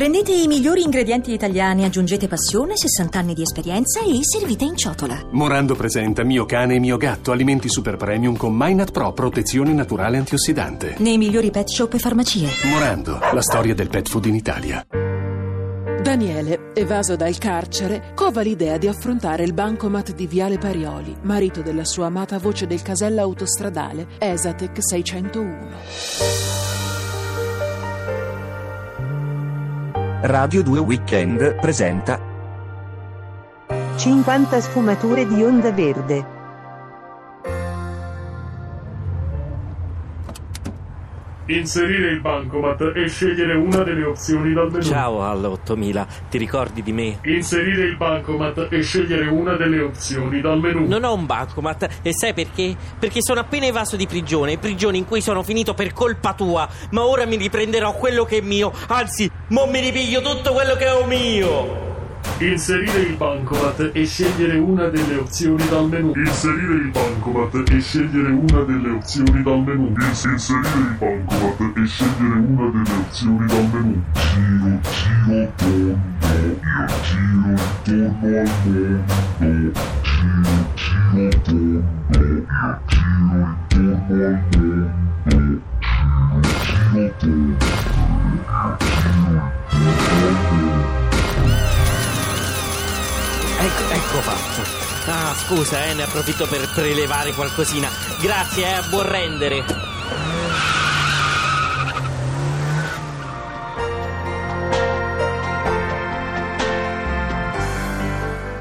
Prendete i migliori ingredienti italiani, aggiungete passione, 60 anni di esperienza e servite in ciotola. Morando presenta Mio cane e mio gatto, alimenti super premium con Minat Pro, protezione naturale antiossidante. Nei migliori pet shop e farmacie. Morando, la storia del pet food in Italia. Daniele, evaso dal carcere, cova l'idea di affrontare il bancomat di Viale Parioli, marito della sua amata voce del casella autostradale Esatec 601. Radio 2 Weekend presenta 50 sfumature di onda verde. Inserire il bancomat e scegliere una delle opzioni dal menu. Ciao alla 8000, ti ricordi di me? Inserire il bancomat e scegliere una delle opzioni dal menu. Non ho un bancomat e sai perché? Perché sono appena evaso di prigione, prigione in cui sono finito per colpa tua, ma ora mi riprenderò quello che è mio, anzi, mo mi ripiglio tutto quello che ho mio. Inserire il bancomat e scegliere una delle opzioni dal menu. Inserire il bancomat e scegliere una delle opzioni dal menu. Ins- inserire il bancomat e scegliere una delle opzioni dal menu. Giro, giro, tondo, io giro intorno al mondo. Giro, giro, tondo, io giro intorno al mondo. Giro, giro, tondo, io giro intorno. Ecco, ecco fatto. Ah, scusa, eh, ne approfitto per prelevare qualcosina. Grazie, eh, a buon rendere.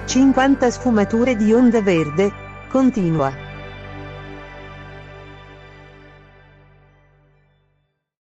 50 sfumature di onda verde. Continua.